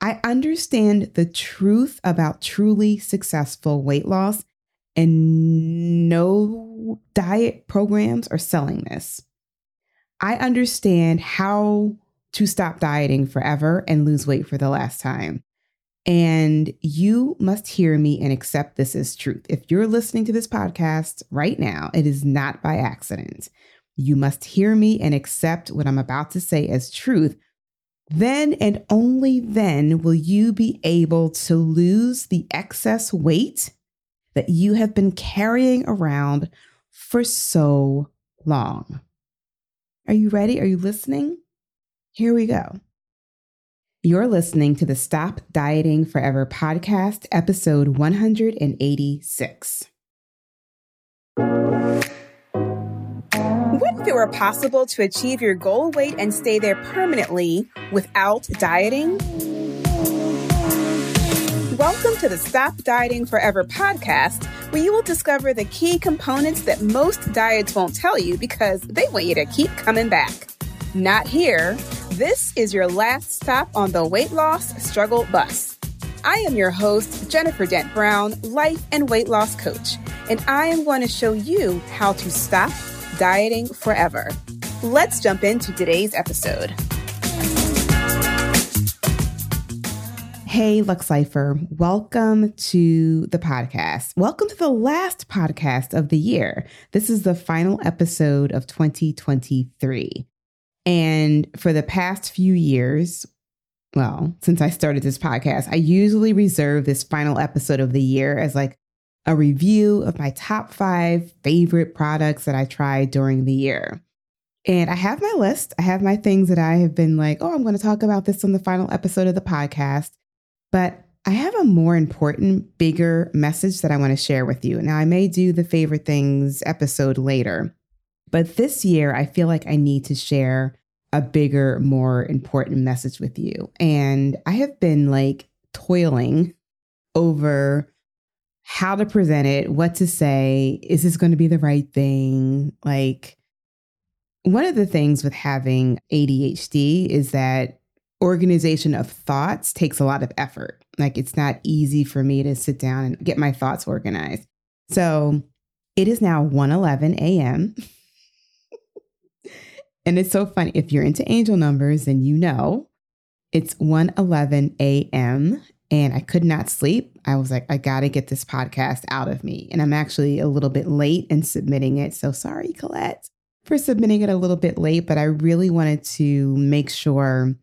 I understand the truth about truly successful weight loss, and no diet programs are selling this. I understand how to stop dieting forever and lose weight for the last time. And you must hear me and accept this as truth. If you're listening to this podcast right now, it is not by accident. You must hear me and accept what I'm about to say as truth then and only then will you be able to lose the excess weight that you have been carrying around for so long. Are you ready? Are you listening? Here we go. You're listening to the Stop Dieting Forever podcast, episode 186. If it were possible to achieve your goal weight and stay there permanently without dieting? Welcome to the Stop Dieting Forever podcast, where you will discover the key components that most diets won't tell you because they want you to keep coming back. Not here. This is your last stop on the weight loss struggle bus. I am your host, Jennifer Dent Brown, life and weight loss coach, and I am going to show you how to stop dieting forever. Let's jump into today's episode. Hey, Luxe Lifer, welcome to the podcast. Welcome to the last podcast of the year. This is the final episode of 2023. And for the past few years, well, since I started this podcast, I usually reserve this final episode of the year as like a review of my top five favorite products that I tried during the year. And I have my list. I have my things that I have been like, oh, I'm going to talk about this on the final episode of the podcast. But I have a more important, bigger message that I want to share with you. Now, I may do the favorite things episode later, but this year I feel like I need to share a bigger, more important message with you. And I have been like toiling over how to present it, what to say, is this going to be the right thing? Like, one of the things with having ADHD is that organization of thoughts takes a lot of effort. Like, it's not easy for me to sit down and get my thoughts organized. So, it is now 1:11 a.m. and it's so funny if you're into angel numbers and you know it's 1:11 a.m and I could not sleep. I was like, I got to get this podcast out of me. And I'm actually a little bit late in submitting it. So sorry, Colette, for submitting it a little bit late, but I really wanted to make sure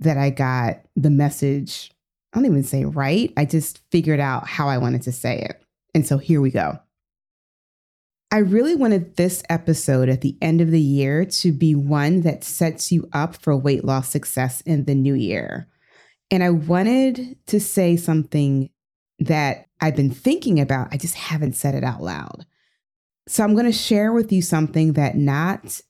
that I got the message. I don't even say right. I just figured out how I wanted to say it. And so here we go. I really wanted this episode at the end of the year to be one that sets you up for weight loss success in the new year. And I wanted to say something that I've been thinking about. I just haven't said it out loud. So I'm going to share with you something that not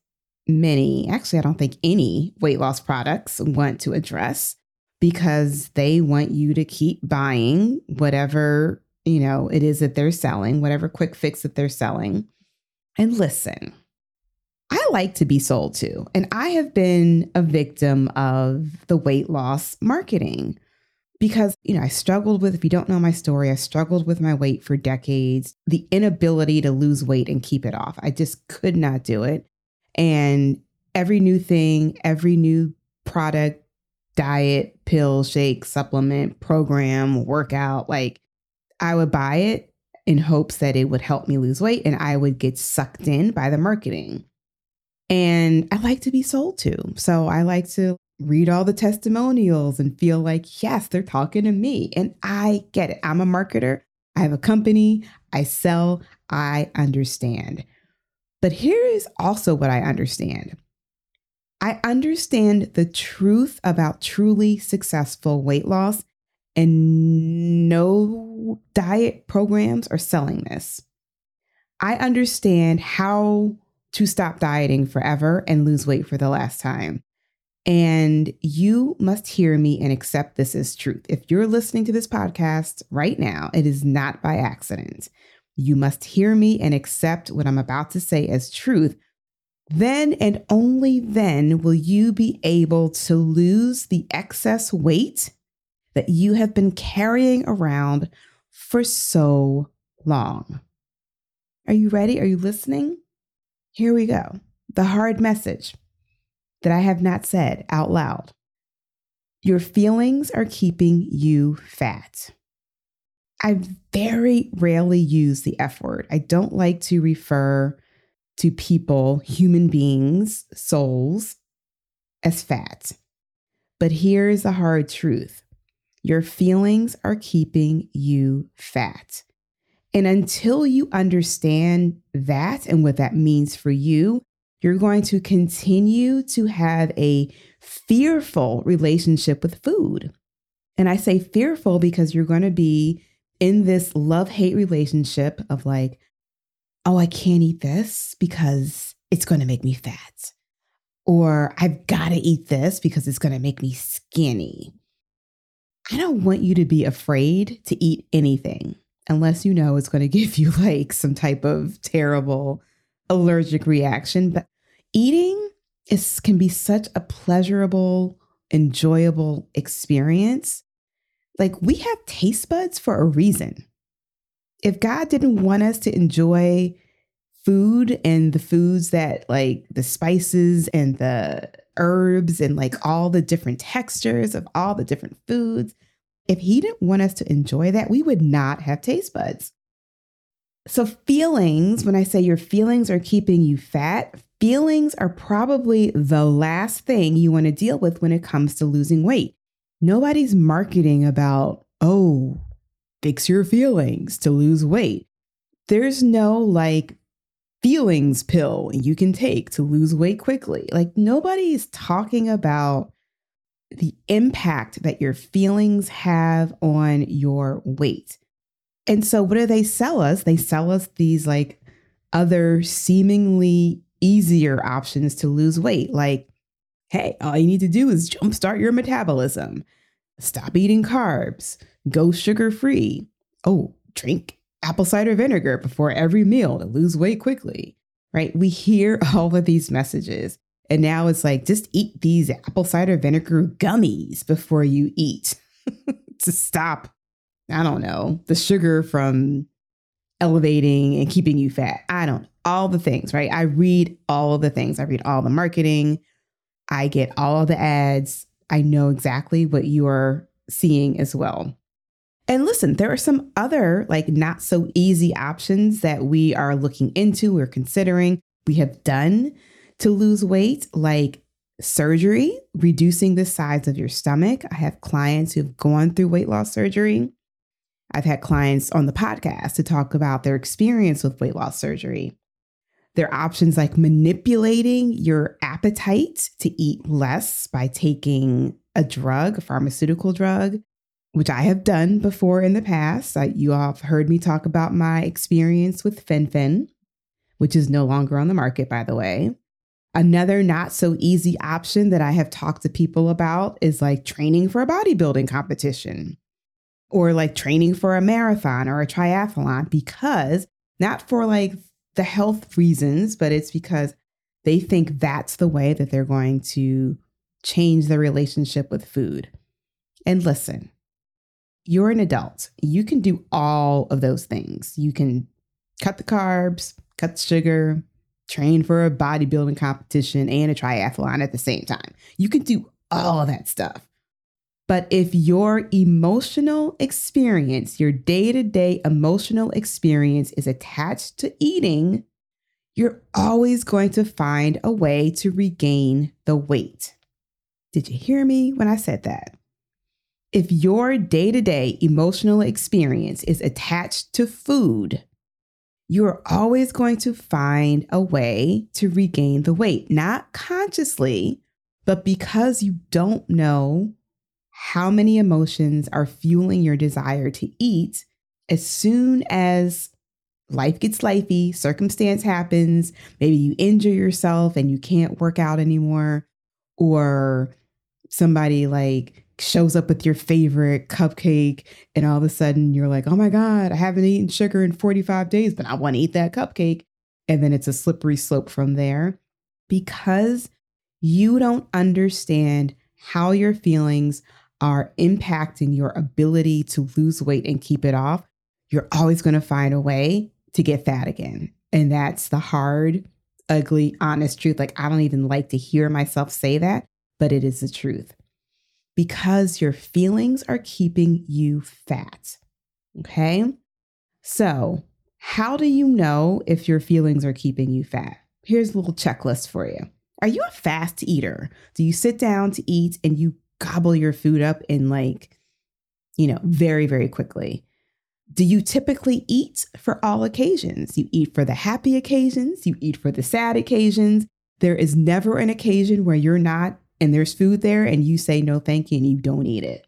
many, actually, I don't think any weight loss products want to address because they want you to keep buying whatever, you know, it is that they're selling, whatever quick fix that they're selling. And listen, I like to be sold to. And I have been a victim of the weight loss marketing because, you know, I struggled with, if you don't know my story, I struggled with my weight for decades, the inability to lose weight and keep it off. I just could not do it. And every new thing, every new product, diet, pill, shake, supplement, program, workout, like I would buy it in hopes that it would help me lose weight and I would get sucked in by the marketing. And I like to be sold to. So I like to read all the testimonials and feel like, yes, they're talking to me. And I get it. I'm a marketer. I have a company. I sell. I understand. But here is also what I understand I understand the truth about truly successful weight loss, and no diet programs are selling this. I understand how to stop dieting forever and lose weight for the last time. And you must hear me and accept this as truth. If you're listening to this podcast right now, it is not by accident. You must hear me and accept what I'm about to say as truth. Then and only then will you be able to lose the excess weight that you have been carrying around for so long. Are you ready? Are you listening? Here we go. The hard message that I have not said out loud. Your feelings are keeping you fat. I very rarely use the F word. I don't like to refer to people, human beings, souls, as fat. But here's the hard truth your feelings are keeping you fat. And until you understand that and what that means for you, you're going to continue to have a fearful relationship with food. And I say fearful because you're going to be in this love hate relationship of like, oh, I can't eat this because it's going to make me fat. Or I've got to eat this because it's going to make me skinny. I don't want you to be afraid to eat anything unless you know it's going to give you like some type of terrible allergic reaction. But eating is can be such a pleasurable, enjoyable experience. Like we have taste buds for a reason. If God didn't want us to enjoy food and the foods that like the spices and the herbs and like all the different textures of all the different foods, if he didn't want us to enjoy that, we would not have taste buds. So, feelings, when I say your feelings are keeping you fat, feelings are probably the last thing you want to deal with when it comes to losing weight. Nobody's marketing about, oh, fix your feelings to lose weight. There's no like feelings pill you can take to lose weight quickly. Like, nobody is talking about the impact that your feelings have on your weight. And so, what do they sell us? They sell us these like other seemingly easier options to lose weight. Like, hey, all you need to do is jumpstart your metabolism, stop eating carbs, go sugar free. Oh, drink apple cider vinegar before every meal to lose weight quickly, right? We hear all of these messages. And now it's like, just eat these apple cider vinegar gummies before you eat to stop, I don't know, the sugar from elevating and keeping you fat. I don't, all the things, right? I read all the things. I read all the marketing. I get all the ads. I know exactly what you are seeing as well. And listen, there are some other like not so easy options that we are looking into, we're considering, we have done to lose weight, like surgery, reducing the size of your stomach. I have clients who've gone through weight loss surgery. I've had clients on the podcast to talk about their experience with weight loss surgery. There are options like manipulating your appetite to eat less by taking a drug, a pharmaceutical drug, which I have done before in the past. I, you all have heard me talk about my experience with Fen-Phen, which is no longer on the market, by the way. Another not so easy option that I have talked to people about is like training for a bodybuilding competition or like training for a marathon or a triathlon because not for like the health reasons, but it's because they think that's the way that they're going to change their relationship with food. And listen, you're an adult. You can do all of those things. You can cut the carbs, cut the sugar, train for a bodybuilding competition and a triathlon at the same time. You can do all of that stuff. But if your emotional experience, your day to day emotional experience is attached to eating, you're always going to find a way to regain the weight. Did you hear me when I said that? If your day to day emotional experience is attached to food, you're always going to find a way to regain the weight, not consciously, but because you don't know how many emotions are fueling your desire to eat, as soon as life gets lifey, circumstance happens, maybe you injure yourself and you can't work out anymore, or somebody like shows up with your favorite cupcake and all of a sudden you're like, oh my God, I haven't eaten sugar in 45 days, but I want to eat that cupcake. And then it's a slippery slope from there because you don't understand how your feelings are impacting your ability to lose weight and keep it off, you're always going to find a way to get fat again. And that's the hard, ugly, honest truth. Like, I don't even like to hear myself say that, but it is the truth. Because your feelings are keeping you fat. Okay. So, how do you know if your feelings are keeping you fat? Here's a little checklist for you. Are you a fast eater? Do you sit down to eat and you gobble your food up in like, you know, very, very quickly? Do you typically eat for all occasions? You eat for the happy occasions, you eat for the sad occasions. There is never an occasion where you're not and there's food there and you say no thank you and you don't eat it.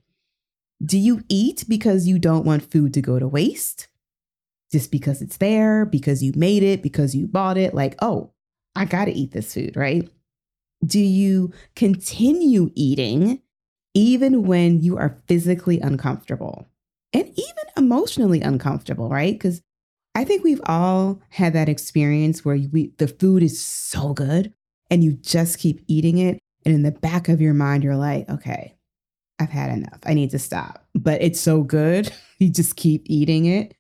Do you eat because you don't want food to go to waste? Just because it's there, because you made it, because you bought it, like, oh, I got to eat this food, right? Do you continue eating even when you are physically uncomfortable and even emotionally uncomfortable, right? Because I think we've all had that experience where we, the food is so good and you just keep eating it. And in the back of your mind, you're like, okay, I've had enough. I need to stop. But it's so good. You just keep eating it.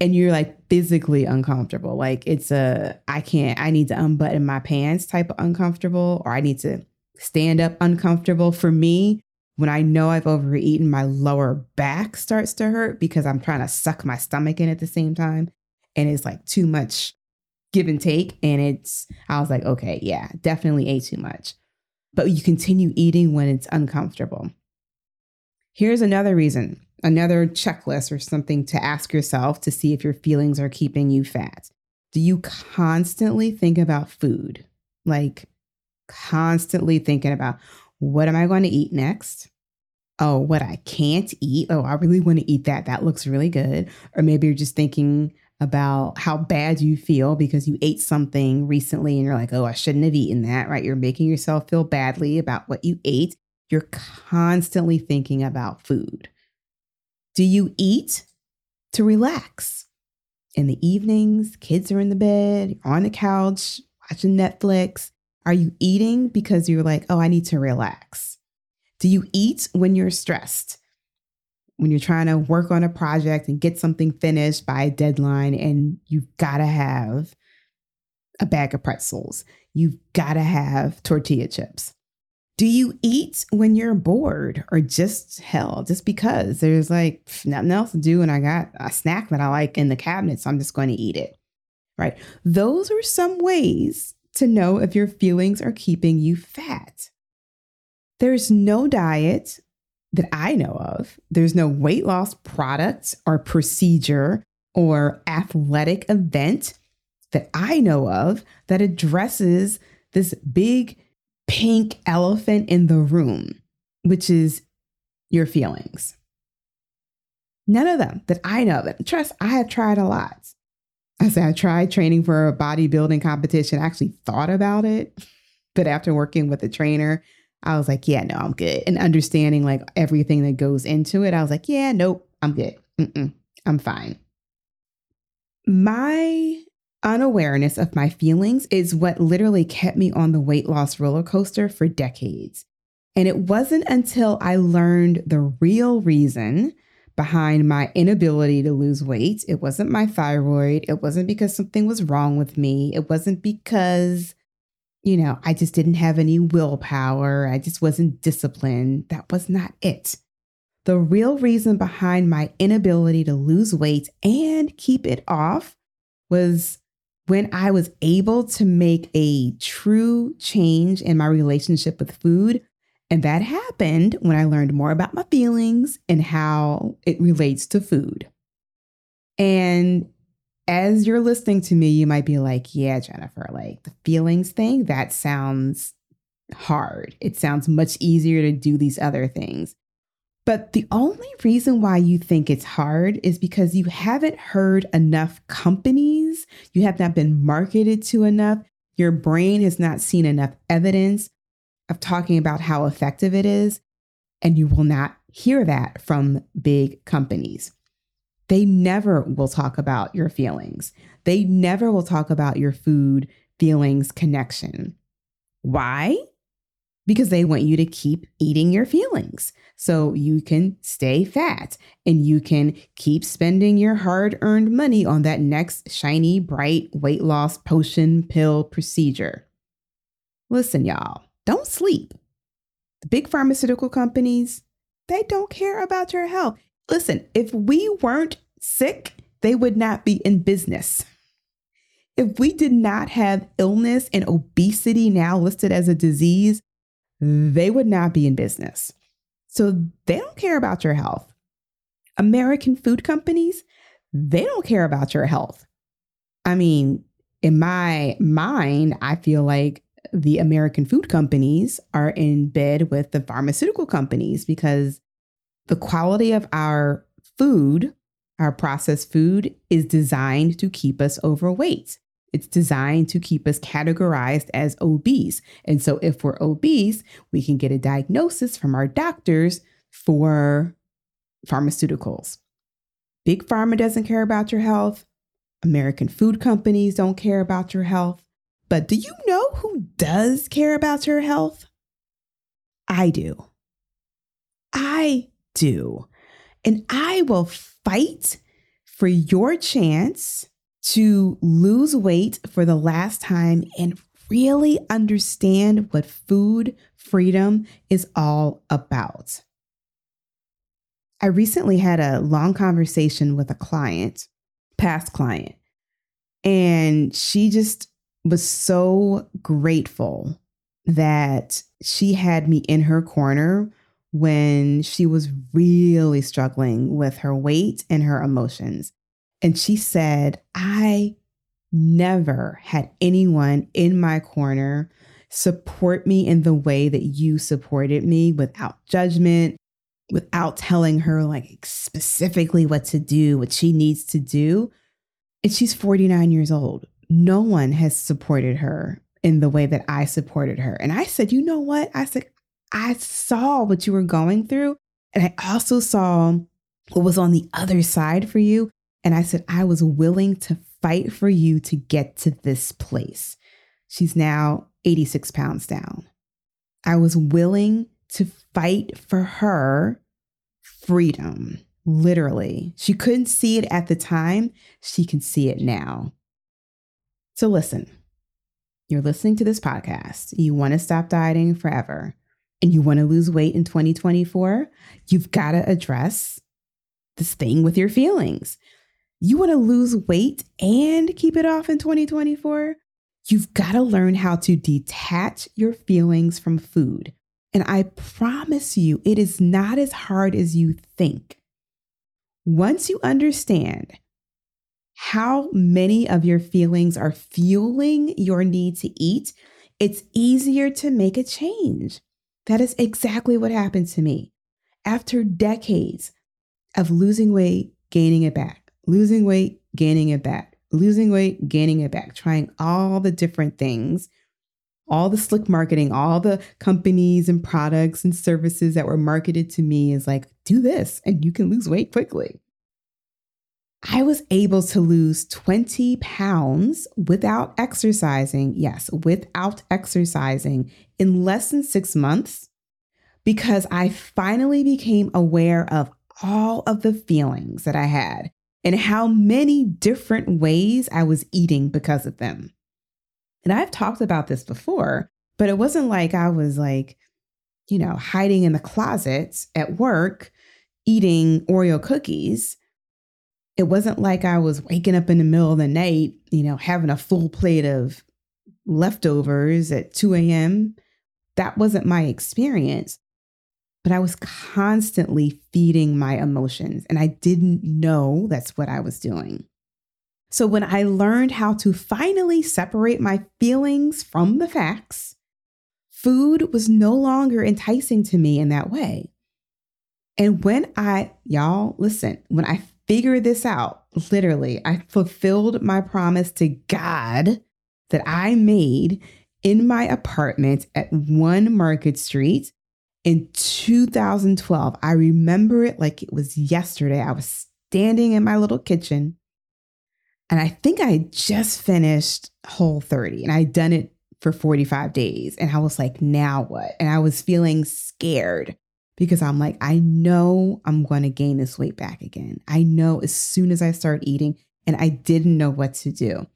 And you're like physically uncomfortable. Like it's a, I can't, I need to unbutton my pants type of uncomfortable, or I need to stand up uncomfortable. For me, when I know I've overeaten, my lower back starts to hurt because I'm trying to suck my stomach in at the same time. And it's like too much give and take. And it's, I was like, okay, yeah, definitely ate too much. But you continue eating when it's uncomfortable. Here's another reason, another checklist or something to ask yourself to see if your feelings are keeping you fat. Do you constantly think about food? Like, constantly thinking about what am I going to eat next? Oh, what I can't eat. Oh, I really want to eat that. That looks really good. Or maybe you're just thinking about how bad you feel because you ate something recently and you're like, oh, I shouldn't have eaten that, right? You're making yourself feel badly about what you ate you're constantly thinking about food. Do you eat to relax? In the evenings, kids are in the bed, on the couch, watching Netflix. Are you eating because you're like, oh, I need to relax? Do you eat when you're stressed? When you're trying to work on a project and get something finished by a deadline, and you've got to have a bag of pretzels, you've got to have tortilla chips. Do you eat when you're bored or just hell, just because there's like nothing else to do and I got a snack that I like in the cabinet, so I'm just going to eat it? Right. Those are some ways to know if your feelings are keeping you fat. There's no diet that I know of, there's no weight loss product or procedure or athletic event that I know of that addresses this big pink elephant in the room, which is your feelings. None of them that I know of. Trust, I have tried a lot. I said I tried training for a bodybuilding competition. I actually thought about it, but after working with a trainer, I was like, yeah, no, I'm good. And understanding like everything that goes into it, I was like, yeah, nope, I'm good. Mm-mm, I'm fine. My unawareness of my feelings is what literally kept me on the weight loss roller coaster for decades. And it wasn't until I learned the real reason behind my inability to lose weight. It wasn't my thyroid. It wasn't because something was wrong with me. It wasn't because, you know, I just didn't have any willpower. I just wasn't disciplined. That was not it. The real reason behind my inability to lose weight and keep it off was when I was able to make a true change in my relationship with food. And that happened when I learned more about my feelings and how it relates to food. And as you're listening to me, you might be like, yeah, Jennifer, like the feelings thing, that sounds hard. It sounds much easier to do these other things. But the only reason why you think it's hard is because you haven't heard enough companies, you have not been marketed to enough, your brain has not seen enough evidence of talking about how effective it is, and you will not hear that from big companies. They never will talk about your feelings. They never will talk about your food feelings connection. Why? because they want you to keep eating your feelings so you can stay fat and you can keep spending your hard earned money on that next shiny, bright weight loss potion pill procedure. Listen, y'all, don't sleep. The big pharmaceutical companies, they don't care about your health. Listen, if we weren't sick, they would not be in business. If we did not have illness and obesity now listed as a disease, they would not be in business. So they don't care about your health. American food companies, they don't care about your health. I mean, in my mind, I feel like the American food companies are in bed with the pharmaceutical companies because the quality of our food, our processed food, is designed to keep us overweight. It's designed to keep us categorized as obese. And so, if we're obese, we can get a diagnosis from our doctors for pharmaceuticals. Big Pharma doesn't care about your health. American food companies don't care about your health. But do you know who does care about your health? I do. I do. And I will fight for your chance to lose weight for the last time and really understand what food freedom is all about. I recently had a long conversation with a client, past client, and she just was so grateful that she had me in her corner when she was really struggling with her weight and her emotions. And she said, I never had anyone in my corner support me in the way that you supported me without judgment, without telling her like specifically what to do, what she needs to do. And she's 49 years old. No one has supported her in the way that I supported her. And I said, you know what? I said, I saw what you were going through. And I also saw what was on the other side for you. And I said, I was willing to fight for you to get to this place. She's now 86 pounds down. I was willing to fight for her freedom, literally. She couldn't see it at the time, she can see it now. So, listen, you're listening to this podcast. You want to stop dieting forever and you want to lose weight in 2024, you've got to address this thing with your feelings you want to lose weight and keep it off in 2024, you've got to learn how to detach your feelings from food. And I promise you, it is not as hard as you think. Once you understand how many of your feelings are fueling your need to eat, it's easier to make a change. That is exactly what happened to me. After decades of losing weight, gaining it back, losing weight, gaining it back, losing weight, gaining it back, trying all the different things, all the slick marketing, all the companies and products and services that were marketed to me is like, do this and you can lose weight quickly. I was able to lose 20 pounds without exercising. Yes, without exercising in less than six months because I finally became aware of all of the feelings that I had and how many different ways I was eating because of them. And I've talked about this before, but it wasn't like I was like, you know, hiding in the closet at work eating Oreo cookies. It wasn't like I was waking up in the middle of the night, you know, having a full plate of leftovers at 2 a.m. That wasn't my experience but I was constantly feeding my emotions and I didn't know that's what I was doing. So when I learned how to finally separate my feelings from the facts, food was no longer enticing to me in that way. And when I, y'all, listen, when I figured this out, literally, I fulfilled my promise to God that I made in my apartment at One Market Street in 2012. I remember it like it was yesterday. I was standing in my little kitchen and I think I just finished Whole 30 and I'd done it for 45 days. And I was like, now what? And I was feeling scared because I'm like, I know I'm going to gain this weight back again. I know as soon as I start eating, and I didn't know what to do.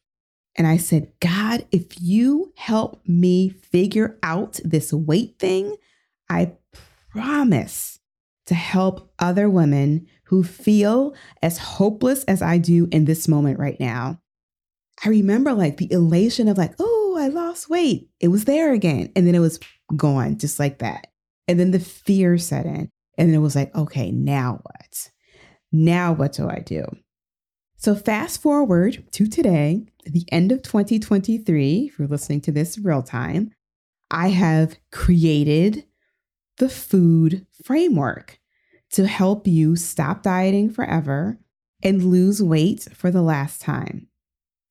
And I said, God, if you help me figure out this weight thing, I promise to help other women who feel as hopeless as I do in this moment right now. I remember like the elation of like, oh, I lost weight. It was there again. And then it was gone just like that. And then the fear set in. And then it was like, okay, now what? Now what do I do? So, fast forward to today, the end of 2023, if you're listening to this real time, I have created the food framework to help you stop dieting forever and lose weight for the last time.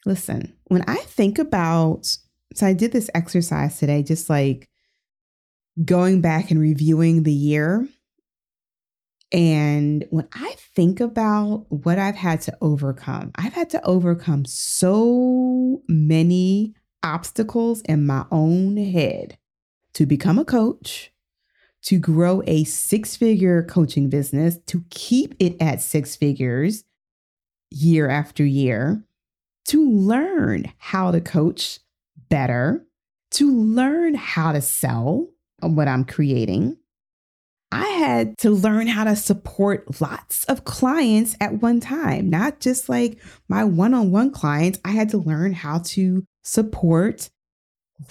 Listen, when I think about, so I did this exercise today, just like going back and reviewing the year. And when I think about what I've had to overcome, I've had to overcome so many obstacles in my own head to become a coach, to grow a six figure coaching business, to keep it at six figures year after year, to learn how to coach better, to learn how to sell what I'm creating I had to learn how to support lots of clients at one time, not just like my one on one clients. I had to learn how to support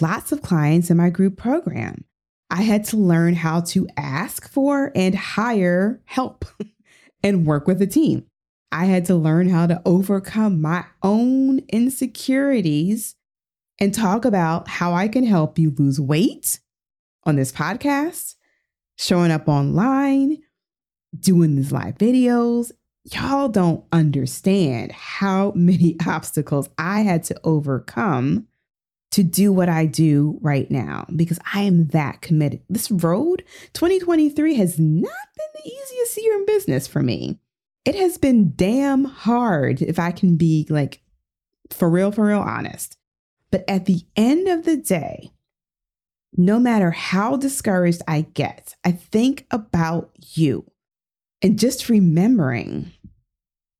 lots of clients in my group program. I had to learn how to ask for and hire help and work with a team. I had to learn how to overcome my own insecurities and talk about how I can help you lose weight on this podcast showing up online, doing these live videos. Y'all don't understand how many obstacles I had to overcome to do what I do right now because I am that committed. This road, 2023, has not been the easiest year in business for me. It has been damn hard, if I can be like for real, for real honest. But at the end of the day, no matter how discouraged I get, I think about you and just remembering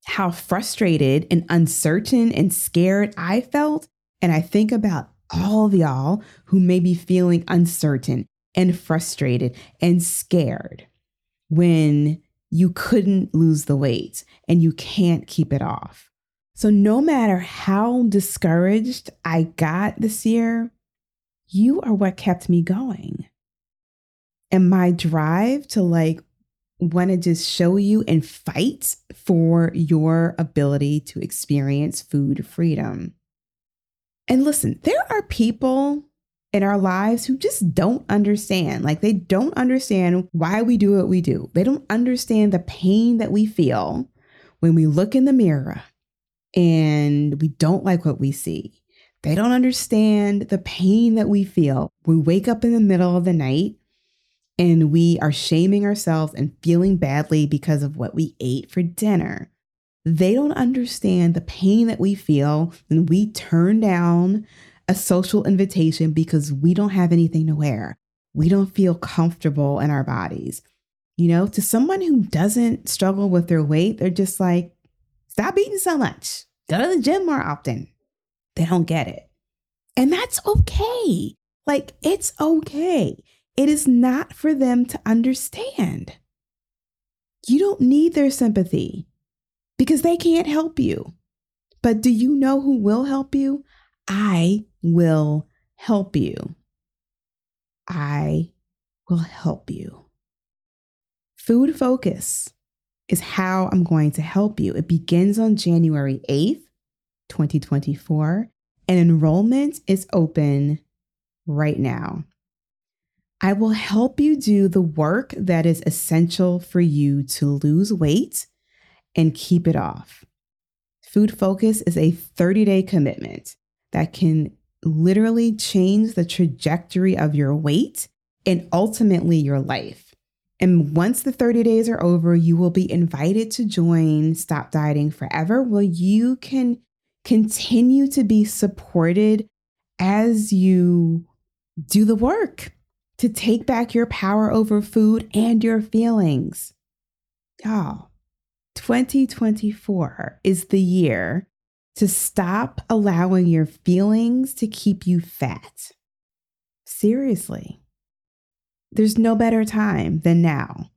how frustrated and uncertain and scared I felt. And I think about all of y'all who may be feeling uncertain and frustrated and scared when you couldn't lose the weight and you can't keep it off. So, no matter how discouraged I got this year, you are what kept me going. And my drive to like want to just show you and fight for your ability to experience food freedom. And listen, there are people in our lives who just don't understand. Like, they don't understand why we do what we do. They don't understand the pain that we feel when we look in the mirror and we don't like what we see. They don't understand the pain that we feel. We wake up in the middle of the night and we are shaming ourselves and feeling badly because of what we ate for dinner. They don't understand the pain that we feel when we turn down a social invitation because we don't have anything to wear. We don't feel comfortable in our bodies. You know, to someone who doesn't struggle with their weight, they're just like, stop eating so much, go to the gym more often they don't get it. And that's okay. Like, it's okay. It is not for them to understand. You don't need their sympathy because they can't help you. But do you know who will help you? I will help you. I will help you. Food focus is how I'm going to help you. It begins on January 8th 2024, and enrollment is open right now. I will help you do the work that is essential for you to lose weight and keep it off. Food Focus is a 30 day commitment that can literally change the trajectory of your weight and ultimately your life. And once the 30 days are over, you will be invited to join Stop Dieting Forever, where you can continue to be supported as you do the work to take back your power over food and your feelings. Y'all, 2024 is the year to stop allowing your feelings to keep you fat. Seriously. There's no better time than now.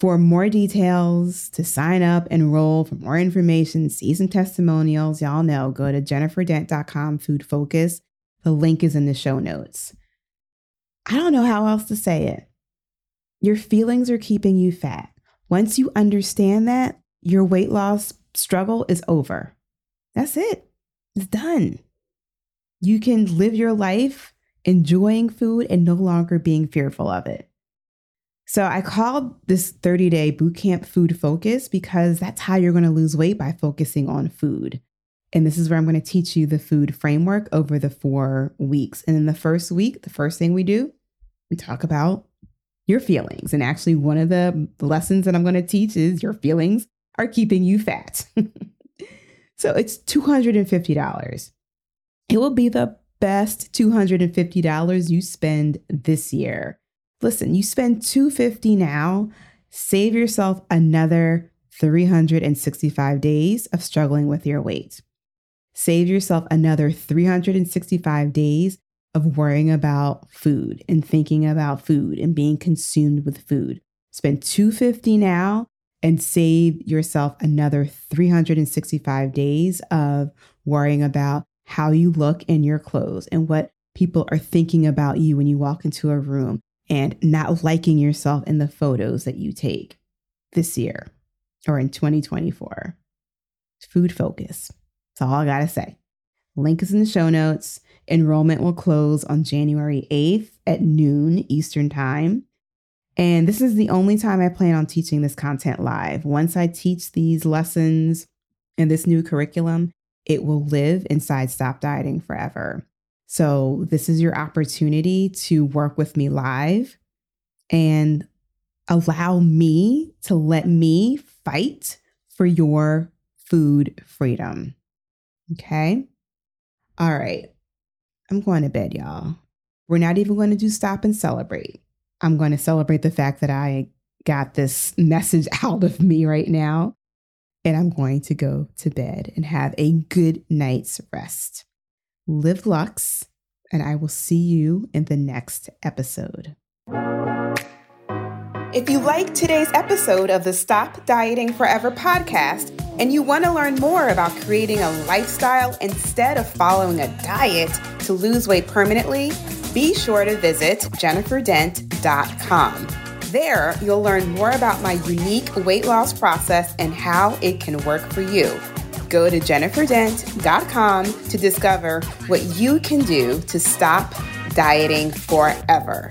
For more details, to sign up, enroll, for more information, see some testimonials, y'all know, go to jenniferdent.com food focus. The link is in the show notes. I don't know how else to say it. Your feelings are keeping you fat. Once you understand that, your weight loss struggle is over. That's it. It's done. You can live your life enjoying food and no longer being fearful of it. So I called this 30 day bootcamp food focus because that's how you're going to lose weight by focusing on food. And this is where I'm going to teach you the food framework over the four weeks. And in the first week, the first thing we do, we talk about your feelings. And actually, one of the lessons that I'm going to teach is your feelings are keeping you fat. so it's $250. It will be the best $250 you spend this year. Listen, you spend 250 now, save yourself another 365 days of struggling with your weight. Save yourself another 365 days of worrying about food and thinking about food and being consumed with food. Spend 250 now and save yourself another 365 days of worrying about how you look in your clothes and what people are thinking about you when you walk into a room and not liking yourself in the photos that you take this year or in 2024. Food focus. That's all I got to say. Link is in the show notes. Enrollment will close on January 8th at noon Eastern Time. And this is the only time I plan on teaching this content live. Once I teach these lessons in this new curriculum, it will live inside Stop Dieting forever. So, this is your opportunity to work with me live and allow me to let me fight for your food freedom. Okay. All right. I'm going to bed, y'all. We're not even going to do stop and celebrate. I'm going to celebrate the fact that I got this message out of me right now. And I'm going to go to bed and have a good night's rest live Luxe, and I will see you in the next episode. If you like today's episode of the Stop Dieting Forever podcast and you want to learn more about creating a lifestyle instead of following a diet to lose weight permanently, be sure to visit jenniferdent.com. There, you'll learn more about my unique weight loss process and how it can work for you. Go to jenniferdent.com to discover what you can do to stop dieting forever.